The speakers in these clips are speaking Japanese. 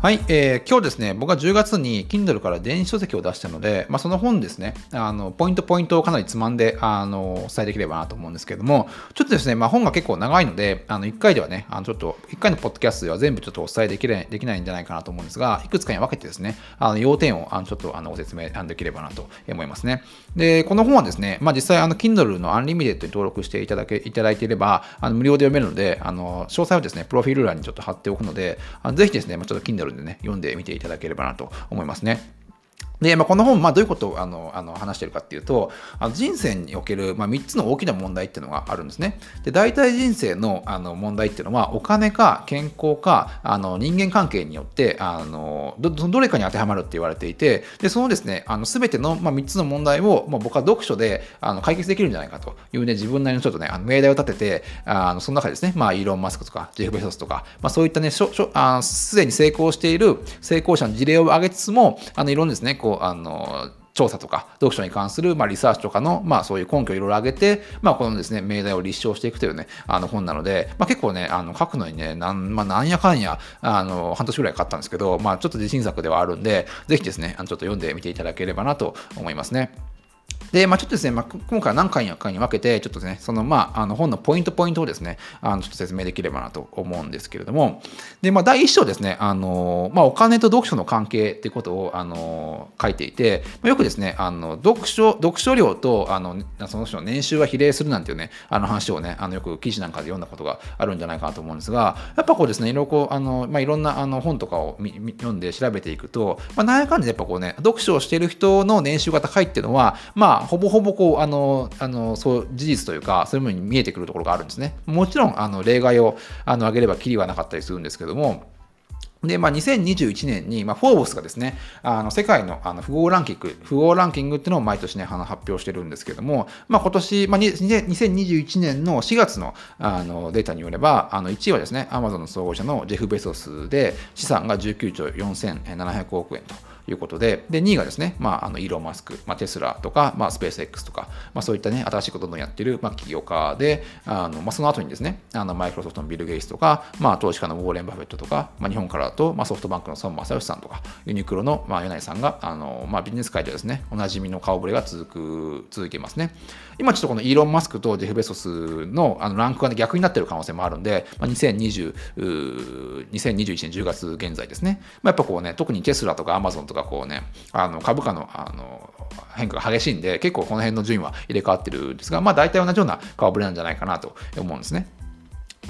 はい、えー、今日ですね、僕は10月に Kindle から電子書籍を出したので、まあ、その本ですね、あのポイントポイントをかなりつまんであのお伝えできればなと思うんですけれども、ちょっとですね、まあ、本が結構長いので、あの1回ではね、あのちょっと1回のポッドキャストでは全部ちょっとお伝えできないできないんじゃないかなと思うんですが、いくつかに分けてですね、あの要点をあのちょっとあのご説明できればなと思いますね。で、この本はですね、まあ、実際あの Kindle のアンリミテッドに登録していただけいただいていれば、あの無料で読めるので、あの詳細をですね、プロフィール欄にちょっと貼っておくので、あのぜひですね、まあ、ちょっと Kindle でね、読んでみてていただければなと思いますね。で、まあ、この本、まあ、どういうことをあのあの話しているかっていうと、あの人生における、まあ、3つの大きな問題っていうのがあるんですね。で、大体人生のあの問題っていうのは、お金か健康かあの人間関係によってあのど、どれかに当てはまるって言われていて、でそのですね、あの全ての、まあ、3つの問題を、まあ、僕は読書であの解決できるんじゃないかというね、自分なりのちょっとね、あの命題を立てて、あのその中でですね、まあ、イーロン・マスクとか、ジェフ・ベソスとか、まあ、そういったね、すでに成功している成功者の事例を挙げつつも、あのいろんなですね、こう、あの調査とか読書に関する、まあ、リサーチとかの、まあ、そういう根拠をいろいろ挙げて、まあ、このですね、命題を立証していくというね、あの本なので、まあ、結構ね、あの書くのにね、なん,、まあ、なんやかんや、あの半年ぐらいかかったんですけど、まあ、ちょっと自信作ではあるんで、ぜひですね、あのちょっと読んでみていただければなと思いますね。で、まあ、ちょっとですね、まあ、今回は何回かに分けて、ちょっとね、その、まあ、あの本のポイントポイントをですね、あのちょっと説明できればなと思うんですけれども、で、まあ、第1章ですね、あの、まあ、お金と読書の関係っていうことを、あの、書いていて、まあ、よくですね、あの、読書、読書量と、あの、その人の年収は比例するなんていうね、あの話をね、あの、よく記事なんかで読んだことがあるんじゃないかなと思うんですが、やっぱこうですね、いろいろこう、あの、まあ、いろんなあの本とかを読んで調べていくと、まあ、なんやかんでやっぱこうね、読書をしている人の年収が高いっていうのは、まあ、ほぼほぼこう、あの、あのそう事実というか、そういうものに見えてくるところがあるんですね。もちろん、あの例外をあの挙げればきりはなかったりするんですけども、で、まあ、2021年に、まあ、フォーボスがですね、あの世界のあの富豪ランキング、富豪ランキングっていうのを毎年ね、発表してるんですけども、まあ、今年、まあ、2021年の4月のあのデータによれば、あの1位はですね、アマゾンの総合者のジェフ・ベソスで、資産が19兆4700億円と。いうことで、で、2位がですね、まあ、あのイーロン・マスク、まあ、テスラとか、まあ、スペース X とか、まあ、そういったね、新しいことをどんどんやってる、まあ、起業家で、あのまあ、その後にですね、あのマイクロソフトのビル・ゲイツとか、まあ、投資家のウォーレン・バフェットとか、まあ、日本からだと、まあ、ソフトバンクの孫正義さんとか、ユニクロの、まあ、柳井さんが、あのまあ、ビジネス界ではですね、おなじみの顔ぶれが続く、続いていますね。今ちょっとこのイーロン・マスクとジェフ・ベソスのあのランクが、ね、逆になってる可能性もあるんで、まあ、2020 2021年10月現在ですね、まあ、やっぱこうね、特にテスラとかアマゾンとかこうね、あの株価のあの変化が激しいんで、結構この辺の順位は入れ替わってるんですが、まあ大体同じような顔ぶれなんじゃないかなと思うんですね。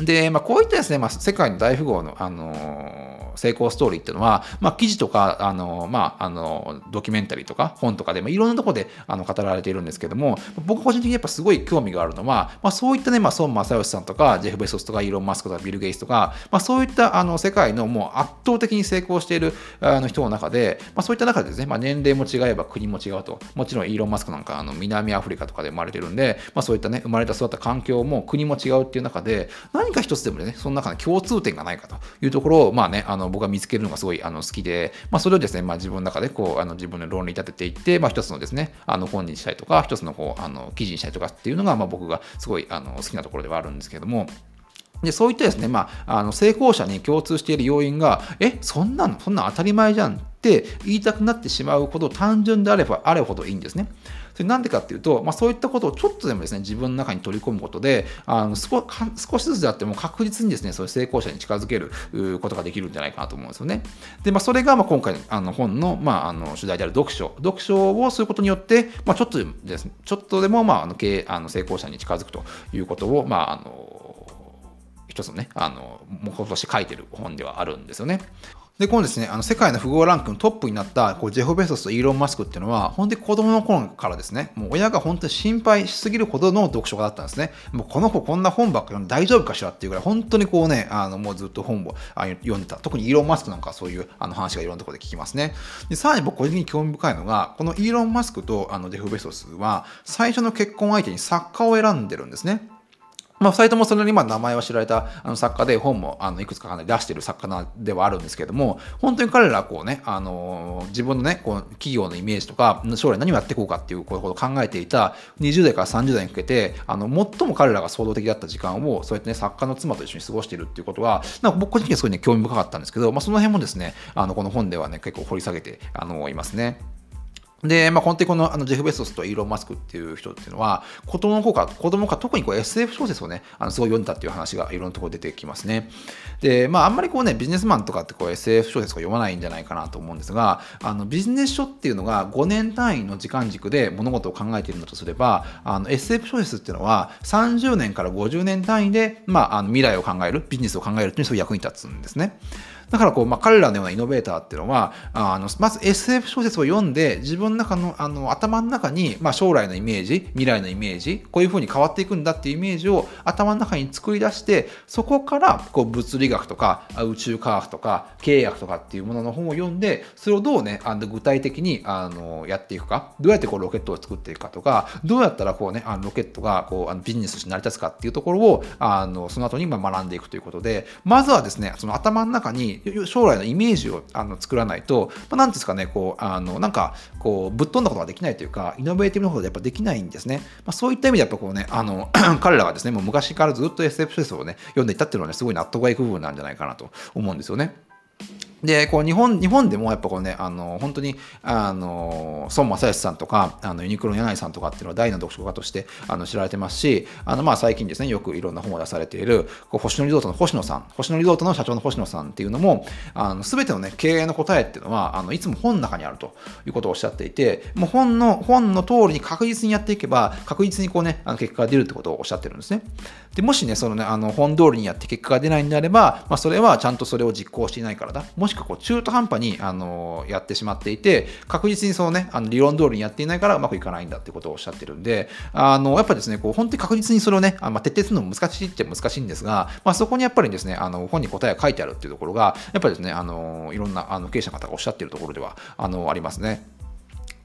で、まあ、こういったですね、まあ、世界の大富豪の、あの成功ストーリーっていうのは、まあ、記事とか、あのまあ、あのドキュメンタリーとか本とかで、まあ、いろんなところであの語られているんですけども、僕個人的にやっぱすごい興味があるのは、まあ、そういったね、まあ、孫正義さんとか、ジェフ・ベソスとか、イーロン・マスクとか、ビル・ゲイツとか、まあ、そういったあの世界のもう圧倒的に成功しているあの人の中で、まあ、そういった中でですね、まあ、年齢も違えば国も違うと。もちろんイーロン・マスクなんかあの南アフリカとかで生まれてるんで、まあ、そういったね、生まれた育った環境も国も違うっていう中で、何か一つでもね、その中の共通点がないかというところを、まあね、あの僕は見つけるのがすごいあの好きで、まあ、それをですね、まあ、自分の中でこうあの自分の論理立てていって、まあ、一つのですね、あの本にしたりとか、一つのこうあの記事にしたりとかっていうのが、まあ、僕がすごいあの好きなところではあるんですけども、でそういったですね、まあ、あの成功者に共通している要因が、え、そんなの、そんな当たり前じゃんって言いたくなってしまうほど単純であればあれほどいいんですね。それなんでかっていうと、まあ、そういったことをちょっとでもですね、自分の中に取り込むことで、あの少しずつであっても確実にですね、そういう成功者に近づけることができるんじゃないかなと思うんですよね。で、まあ、それがまあ今回あの本の,、まあ、あの主題である読書。読書をすることによって、まあ、ちょっとですね、ちょっとでも、まあ、あの経あの成功者に近づくということを、まあ、あの一つのね、あの、目標として書いてる本ではあるんですよね。で、このですね、あの世界の富豪ランクのトップになったこうジェフ・ベソスとイーロン・マスクっていうのは、本当に子供の頃からですね、もう親が本当に心配しすぎるほどの読書家だったんですね。もうこの子こんな本ばっかり読んで大丈夫かしらっていうぐらい、本当にこうね、あのもうずっと本を読んでた。特にイーロン・マスクなんかそういうあの話がいろんなところで聞きますね。で、さらに僕個人的に興味深いのが、このイーロン・マスクとあのジェフ・ベソスは、最初の結婚相手に作家を選んでるんですね。まあ、2人ともそれにまあ名前は知られたあの作家で本もあのいくつか出している作家ではあるんですけども本当に彼らはこうね、あの自分のねこう企業のイメージとか将来何をやっていこうかっていうことを考えていた20代から30代にかけてあの最も彼らが創造的だった時間をそうやってね作家の妻と一緒に過ごしているっていうことはなんか僕個人的にはすごいね興味深かったんですけど、まあ、その辺もですねあのこの本ではね結構掘り下げてあのいますね。で、まあ、本当にこのあのジェフ・ベソスとイーロン・マスクっていう人っていうのは、子供の頃から、子供か特にこう SF 小説をね、あのすごい読んだっていう話がいろんなところ出てきますね。で、まあ、あんまりこうね、ビジネスマンとかってこう SF 小説を読まないんじゃないかなと思うんですが、あのビジネス書っていうのが5年単位の時間軸で物事を考えているんだとすれば、あの SF 小説っていうのは30年から50年単位で、まあ、あの未来を考える、ビジネスを考えるっていうのにすごい役に立つんですね。だからこう、まあ、彼らのようなイノベーターっていうのは、あのまず SF 小説を読んで、自分の中のあの頭の中に、まあ、将来のイメージ、未来のイメージ、こういうふうに変わっていくんだっていうイメージを頭の中に作り出して、そこからこう物理学とか宇宙科学とか経営学とかっていうものの本を読んで、それをどうね、あの具体的にあのやっていくか、どうやってこうロケットを作っていくかとか、どうやったらこうね、あのロケットがこうあのビジネスとして成り立つかっていうところをあのその後にま学んでいくということで、まずはですね、その頭の中に将来のイメージをあの作らないと、まあ、なんですかね、こう、あの、なんか、こう、ぶっ飛んだことができないというか、イノベーティブなことでやっぱできないんですね。まあ、そういった意味でやっぱこうね、あの、彼らがですね、もう昔からずっと SF 小説をね、読んでいたっていうのはね、すごい納得がいく部分なんじゃないかなと思うんですよね。で、こう日本、日本でもやっぱこうね、あの、本当に、あの、孫正義さんとか、あの、ユニクロの柳井さんとかっていうのは大の読書家として、あの、知られてますし、あの、まあ最近ですね、よくいろんな本を出されている、こう星野リゾートの星野さん、星野リゾートの社長の星野さんっていうのも、あの、すべてのね、経営の答えっていうのは、あの、いつも本の中にあるということをおっしゃっていて、もう本の、本の通りに確実にやっていけば、確実にこうね、あの結果が出るってことをおっしゃってるんですね。で、もしね、そのね、あの、本通りにやって結果が出ないんであれば、まあそれはちゃんとそれを実行していないからだ。もしくはこう中途半端にあのやってしまっていて、確実にそのね、あの理論通りにやっていないからうまくいかないんだってことをおっしゃってるんで、あのやっぱですね、こう本当に確実にそれをね、あまあ、徹底するのも難しいって難しいんですが、まあ、そこにやっぱりですね、あの本に答えが書いてあるっていうところが、やっぱりですね、あのいろんなあの経営者の方がおっしゃってるところではあのありますね。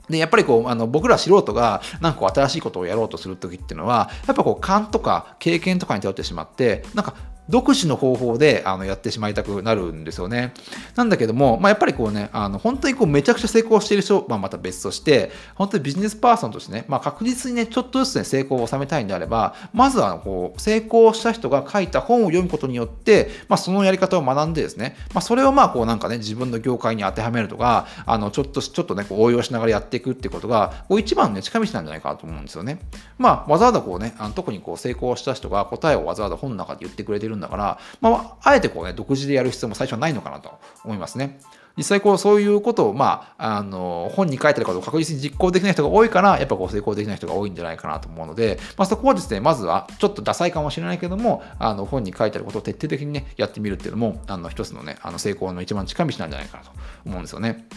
で、やっぱりこう、あの、僕ら素人が、なんかこう、新しいことをやろうとするときっていうのは、やっぱこう、勘とか経験とかに頼ってしまって、なんか、独自の方法であのやってしまいたくなるんですよね。なんだけども、まあ、やっぱりこうね、あの本当にこうめちゃくちゃ成功している人は、ま、た別として、本当にビジネスパーソンとしてね、まあ、確実にね、ちょっとずつね、成功を収めたいんであれば、まずはこう成功した人が書いた本を読むことによって、まあ、そのやり方を学んでですね、まあ、それをまあこうなんかね、自分の業界に当てはめるとか、あのちょっとちょっとね、こう応用しながらやっていくってことが、こう一番の、ね、近道なんじゃないかと思うんですよね。まあ、わざわざこうね、あの特にこう成功した人が答えをわざわざ本の中で言ってくれてるんだから、まああえてこうね、独自でやる必要も最初はないのかなと思いますね。実際こうそういうことを、まあ、あの本に書いてあることを確実に実行できない人が多いからやっぱこう成功できない人が多いんじゃないかなと思うので、まあ、そこはですねまずはちょっとダサいかもしれないけどもあの本に書いてあることを徹底的にねやってみるっていうのもあの一つのねあの成功の一番近道なんじゃないかなと思うんですよね。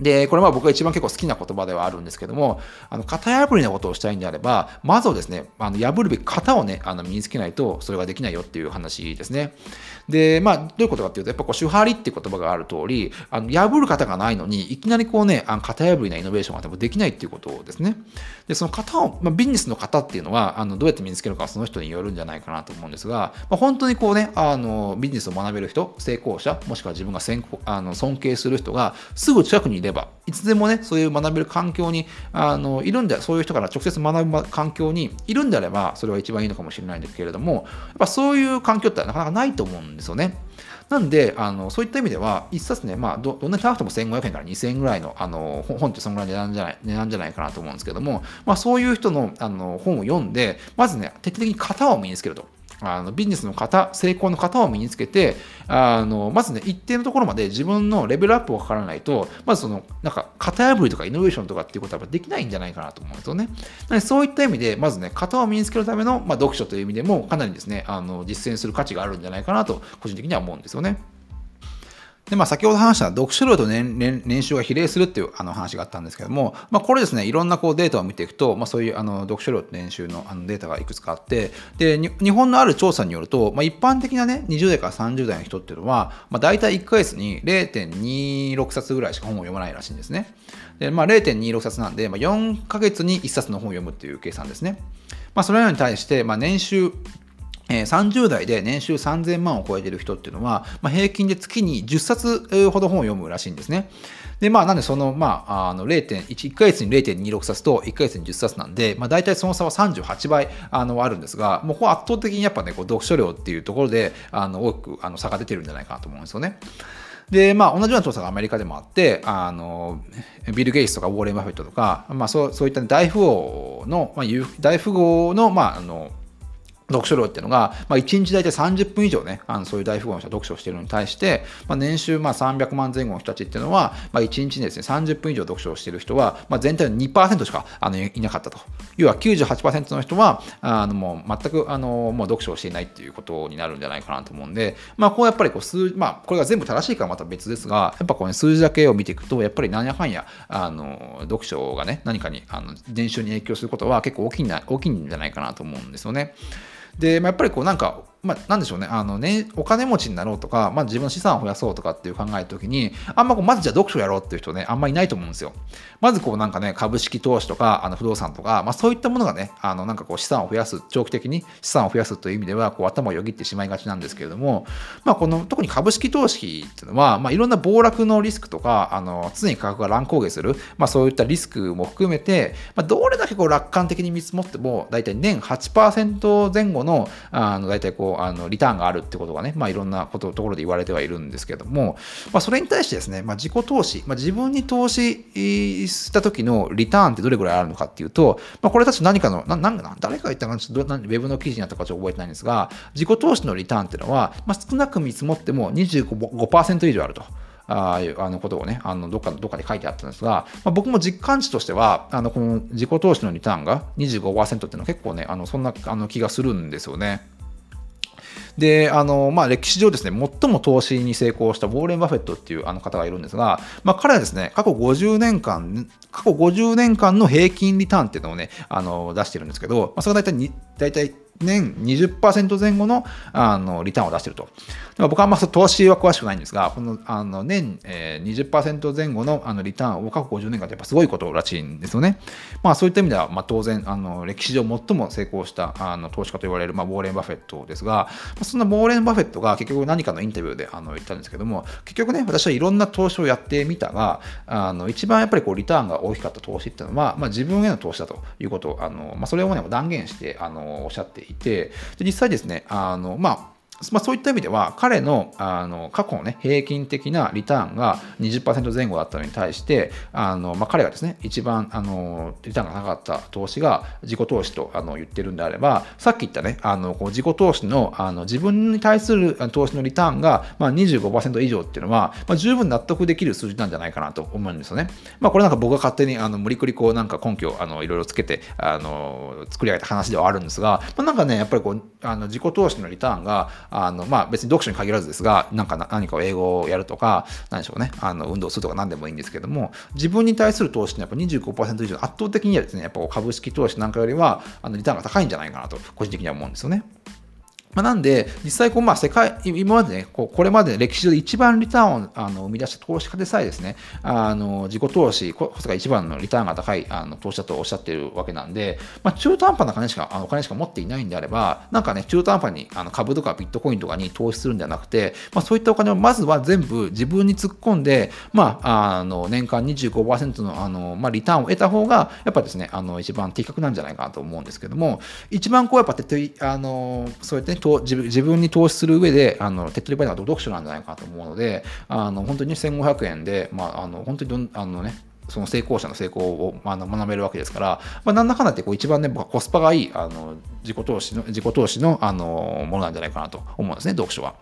で、これは僕が一番結構好きな言葉ではあるんですけども、あの、型破りなことをしたいんであれば、まずはですね、あの破るべき型をね、あの身につけないとそれができないよっていう話ですね。で、まあ、どういうことかっていうと、やっぱこう、手張りっていう言葉がある通り、あの破る型がないのに、いきなりこうね、あの型破りなイノベーションができないっていうことですね。で、その型を、まあ、ビジネスの型っていうのは、あのどうやって身につけるかはその人によるんじゃないかなと思うんですが、まあ、本当にこうね、あのビジネスを学べる人、成功者、もしくは自分が先あの尊敬する人がすぐ近くにいれば、いつでもね、そういう学べる環境にあのいるんで、そういう人から直接学ぶ環境にいるんであれば、それは一番いいのかもしれないんですけれども、やっぱそういう環境ってなかなかないと思うんですよね。なんで、あのそういった意味では、一冊ね、まあど、どんなに高くても1500円から2000円ぐらいのあの本ってそのぐらい値段じゃない値段じゃないかなと思うんですけども、まあ、そういう人のあの本を読んで、まずね、徹底的に型を身につけると。あのビジネスの型、成功の型を身につけて、あのまずね、一定のところまで自分のレベルアップを図らないと、まずその、なんか、型破りとかイノベーションとかっていうことはできないんじゃないかなと思うんですよね。なのでそういった意味で、まずね、型を身につけるための、まあ、読書という意味でも、かなりですね、あの実践する価値があるんじゃないかなと、個人的には思うんですよね。で、まあ、先ほど話した読書量と年年年収が比例するっていうあの話があったんですけども、まあ、これですね、いろんなこうデータを見ていくと、まあ、そういうあの読書量と年収のあのデータがいくつかあって、で、日本のある調査によると、まあ、一般的なね、20代から30代の人っていうのは、まあ、大体1ヶ月に0.26冊ぐらいしか本を読まないらしいんですね。で、まあ、0.26冊なんで、まあ、4ヶ月に1冊の本を読むっていう計算ですね。まあ、それらに対して、まあ、年収30代で年収3000万を超えてる人っていうのは、まあ、平均で月に10冊ほど本を読むらしいんですね。で、まあ、なんでその、まあ、あの0.1、1ヶ月に0.26冊と1ヶ月に10冊なんで、まあ、大体その差は38倍あのあるんですが、もうここ圧倒的にやっぱね、こう読書量っていうところで、あの多くあの差が出てるんじゃないかなと思うんですよね。で、まあ、同じような調査がアメリカでもあって、あのビル・ゲイツとかウォーレン・バフェットとか、まあ、そうそういった大富豪の、まあ、大富豪の、まあ、あの読書量っていうのが、まあ、1日大体30分以上ね、あのそういう大富豪の人は読書をしているのに対して、まあ、年収まあ300万前後の人たちっていうのは、まあ、1日にですね、30分以上読書をしている人は、まあ、全体の2%しかあのいなかったと。要は98%の人は、あのもう全くあのもう読書をしていないっていうことになるんじゃないかなと思うんで、まあ、こうやっぱりこう数、まあ、これが全部正しいかはまた別ですが、やっぱこう、ね、数字だけを見ていくと、やっぱり何やかんや、あの読書がね、何かにあの年収に影響することは結構大きいな大きいんじゃないかなと思うんですよね。で、まあ、やっぱりこうなんかまあ、なんでしょうね、あのね、お金持ちになろうとか、まあ、自分の資産を増やそうとかっていう考えたときに、あんまこう、まずじゃあ読書やろうっていう人ね、あんまりいないと思うんですよ。まずこうなんかね、株式投資とか、あの不動産とか、まあ、そういったものがね、あのなんかこう資産を増やす、長期的に資産を増やすという意味では、こう頭をよぎってしまいがちなんですけれども、まあ、この特に株式投資っていうのは、まあ、いろんな暴落のリスクとか、あの常に価格が乱高下する、まあ、そういったリスクも含めて、まあ、どれだけこう楽観的に見積もっても、大体年8%前後の、あの大体こう、あのリターンがあるってことがね、まあ、いろんなことところで言われてはいるんですけども、まあ、それに対してですね、まあ、自己投資、まあ、自分に投資した時のリターンってどれぐらいあるのかっていうと、まあ、これたち何かの、ななんな誰かが言ったかちょっとウェブの記事にあったかちょっと覚えてないんですが、自己投資のリターンっていうのは、まあ、少なく見積もっても25%以上あると。ああのことをね、あのどっかどっかで書いてあったんですが、まあ、僕も実感値としては、あのこの自己投資のリターンが25%っていうのは結構ね、あのそんなあの気がするんですよね。で、あの、まあ、歴史上ですね、最も投資に成功したウォーレン・バフェットっていうあの方がいるんですが、まあ、彼はですね、過去50年間、過去50年間の平均リターンっていうのをね、あの出してるんですけど、まあ、それが大体大体年20%前後のあのリターンを出していると。僕はあんま投資は詳しくないんですが、このあの年、えー、20%前後のあのリターンを過去50年間ってやっぱすごいことらしいんですよね。まあそういった意味では、まあ、当然あの歴史上最も成功したあの投資家と言われる、まあ、ウォーレン・バフェットですが、そんなウォーレン・バフェットが結局何かのインタビューであの言ったんですけども、結局ね、私はいろんな投資をやってみたが、あの一番やっぱりこうリターンが大きかった投資っていうのは、まあ、自分への投資だということ、あのまあ、それを、ね、断言してあのおっしゃっていて、で実際ですね、あのまあまあ、そういった意味では彼のあの過去の、ね、平均的なリターンが20%前後だったのに対してあの、まあ、彼がですね一番あのリターンが高かった投資が自己投資とあの言ってるんであればさっき言ったねあのこう自己投資のあの自分に対する投資のリターンが、まあ、25%以上っていうのは、まあ、十分納得できる数字なんじゃないかなと思うんですよね。まあ、これなんか僕が勝手にあの無理くりこうなんか根拠をあのいろいろつけてあの作り上げた話ではあるんですが、まあ、なんかねやっぱりこうあの自己投資のリターンがあの、まあ、別に読書に限らずですが、なんか何かを英語をやるとか、何でしょうね、あの運動するとか何でもいいんですけども、自分に対する投資ってやっぱ25%以上、圧倒的にはですね、やっぱ株式投資なんかよりは、あのリターンが高いんじゃないかなと、個人的には思うんですよね。まあ、なんで、実際こう、まあ、世界、今までね、こうこれまで歴史上で一番リターンをあの生み出した投資家でさえですね、あの自己投資こそが一番のリターンが高いあの投資だとおっしゃってるわけなんで、まあ、中途半端な金しかあのお金しか持っていないんであれば、なんかね、中途半端にあの株とかビットコインとかに投資するんではなくて、まあ、そういったお金をまずは全部自分に突っ込んで、まあ、あの年間25%のあの、まあ、リターンを得た方が、やっぱですね、あの一番的確なんじゃないかなと思うんですけども、一番こう、やっぱ手っあのそうやってね、自分自分に投資する上で、あの手っ取り早いのは読書なんじゃないかなと思うので、あの本当に1500円で、まあ、あの本当にどんあのね、その成功者の成功を学べるわけですから、まあ、なんだかんだってこう一番ね、コスパがいいあの自己投資の自己投資のあのものなんじゃないかなと思うんですね、読書は。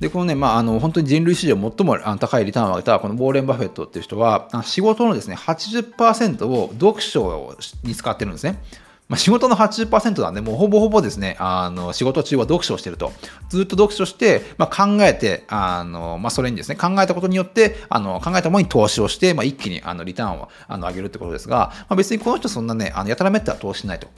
で、このね、まあ、あの本当に人類史上最も高いリターンを上げたこのウォーレン・バフェットっていう人は、仕事のですね、80%を読書に使ってるんですね。まあ、仕事の80%なんで、もうほぼほぼですね、あの仕事中は読書をしてると。ずっと読書して、まあ、考えて、あのまあ、それにですね、考えたことによって、あの考えたものに投資をして、まあ、一気にあのリターンをあの上げるってことですが、まあ、別にこの人そんなね、あのやたらめったら投資しないと。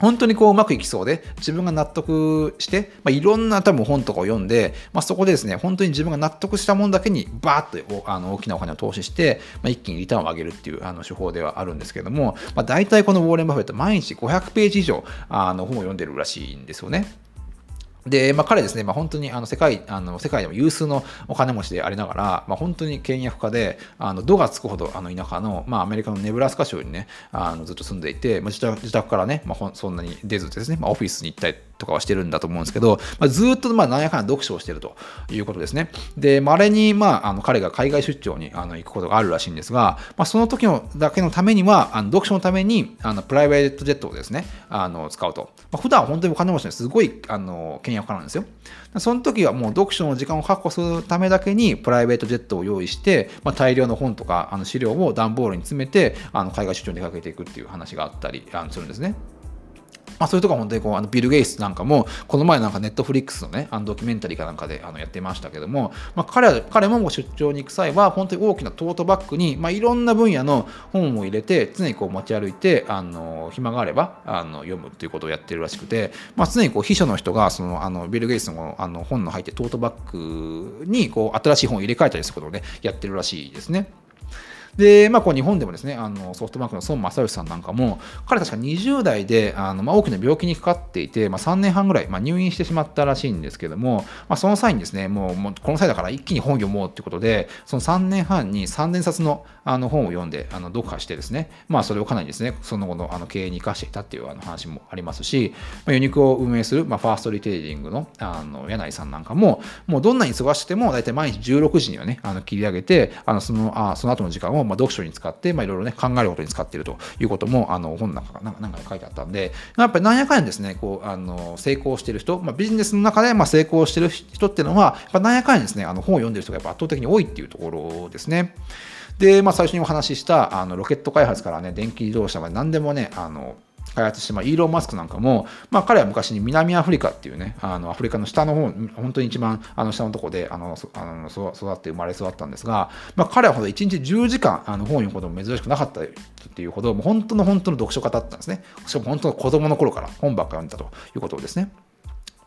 本当にこううまくいきそうで、自分が納得して、まあ、いろんな多分本とかを読んで、まあ、そこでですね、本当に自分が納得したものだけにバーッとあの大きなお金を投資して、まあ、一気にリターンを上げるっていうあの手法ではあるんですけども、まあ、大体このウォーレン・バフェット毎日500ページ以上あの本を読んでるらしいんですよね。で、まあ、彼ですね、まあ、本当にあの世界あの世界でも有数のお金持ちでありながら、まあ、本当に倹約家で、あの度がつくほどあの田舎の、まあ、アメリカのネブラスカ州にね、あのずっと住んでいて、まあ、自宅自宅からね、まあ、そんなに出ずですね、まあ、オフィスに行ったりとかはしてるんだと思うんですけど、まあ、ずっとまあ何やかんや読書をしているということですね。で、まれに、まあ、あの彼が海外出張にあの行くことがあるらしいんですが、まあ、その時のだけのためには、あの読書のためにあのプライベートジェットをですね、あの使うと。まあ、普段は本当にお金持ちですごいあの倹約家なんですよ。その時はもう読書の時間を確保するためだけにプライベートジェットを用意して、まあ、大量の本とかあの資料を段ボールに詰めてあの海外出張に出かけていくっていう話があったりあのするんですね。まあ、そういうところは本当にこうあのビル・ゲイツなんかもこの前なんかネットフリックスのねあのドキュメンタリーかなんかであのやってましたけども、まあ、彼は彼も出張に行く際は本当に大きなトートバッグに、まあ、いろんな分野の本を入れて常にこう持ち歩いてあの暇があればあの読むっていうことをやってるらしくて、まあ、常にこう秘書の人がそのあのビル・ゲイツのあの本の入ってトートバッグにこう新しい本を入れ替えたりすることをねやってるらしいですね。で、まあ、こう日本でもですね、あのソフトバンクの孫正義さんなんかも、彼確か20代であの、まあ、大きな病気にかかっていて、まあ、3年半ぐらい、まあ、入院してしまったらしいんですけども、まあ、その際にですね、もうもうこの際だから一気に本読もうということで、その3年半に3年冊のあの本を読んで、あの読破してですね、まあ、それをかなりですね、その後のあの経営に生かしていたっていうあの話もありますし、まあ、ユニクを運営する、まあ、ファーストリテイリングのあの柳井さんなんかも、もうどんなに忙しくても、大体毎日16時にはね、あの切り上げて、あのそのあその後の時間をまあ読書に使って、まあ、いろいろね、考えることに使っているということも、あの本なんかなんか書いてあったんで、やっぱりなんやかんやですね、こうあの成功してる人、まあ、ビジネスの中でまあ成功してる人っていうのは、やっぱなんやかんやですね、あの本を読んでる人がやっぱ圧倒的に多いっていうところですね。で、まあ、最初にお話ししたあのロケット開発からね、電気自動車まで何でもね、あの開発して、まあ、イーロン・マスクなんかも、まあ、彼は昔に南アフリカっていうね、あのアフリカの下の方、本当に一番あの下のとこであのあの育って生まれ育ったんですが、まあ、彼はほど1日10時間あの本を読むことも珍しくなかったっていうほど、もう本当の本当の読書家だったんですね。しかも本当の子供の頃から本ばっかり読んだということですね。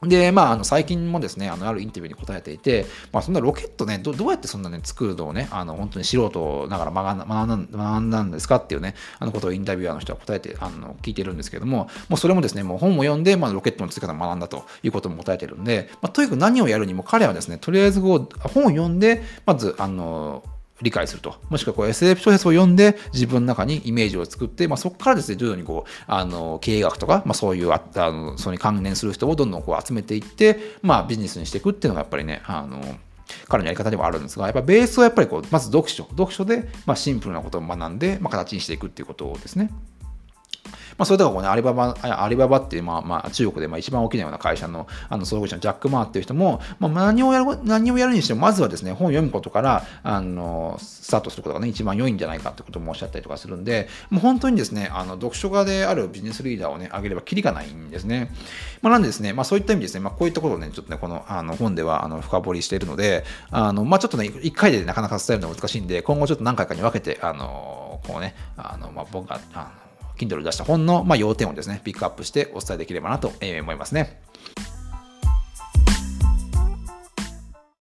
で、まあ、あの最近もですね、あのあるインタビューに答えていて、まあ、そんなロケットねど、どうやってそんなね、作るのをね、あの本当に素人ながら学んだ学んだ学んだんですかっていうね、あのことをインタビュアーの人は答えて、あの聞いてるんですけども、もうそれもですね、もう本を読んで、まあ、ロケットの作り方を学んだということも答えてるんで、まあ、とにかく何をやるにも彼はですね、とりあえずこう本を読んで、まず、あの、理解すると。もしくはこう SF 小説を読んで自分の中にイメージを作って、まあ、そこからですね、徐々にこう、あの、経営学とか、まあ、そういう、あの、それに関連する人をどんどんこう集めていって、まあ、ビジネスにしていくっていうのがやっぱりね、あの、彼のやり方でもあるんですが、やっぱベースはやっぱりこう、まず読書。読書で、まあ、シンプルなことを学んで、まあ、形にしていくっていうことですね。まあ、それとかこうね、アリババ、アリババっていう、まあ、まあ、中国でまあ一番大きなような会社の、あの、創業者のジャック・マーっていう人も、まあ、何をやる、何をやるにしても、まずはですね、本を読むことから、あの、スタートすることがね、一番良いんじゃないかってこともおっしゃったりとかするんで、もう本当にですね、あの、読書家であるビジネスリーダーをね、挙げればきりがないんですね。まあ、なんでですね、まあ、そういった意味ですね、まあ、こういったことをね、ちょっとね、この、あの、本では、あの、深掘りしているので、あの、まあ、ちょっとね、一回でなかなか伝えるのは難しいんで、今後ちょっと何回かに分けて、あの、こうね、あの、まあ、僕が、あの Kindle 出した本の、ま、要点をですね、ピックアップしてお伝えできればなと思いますね。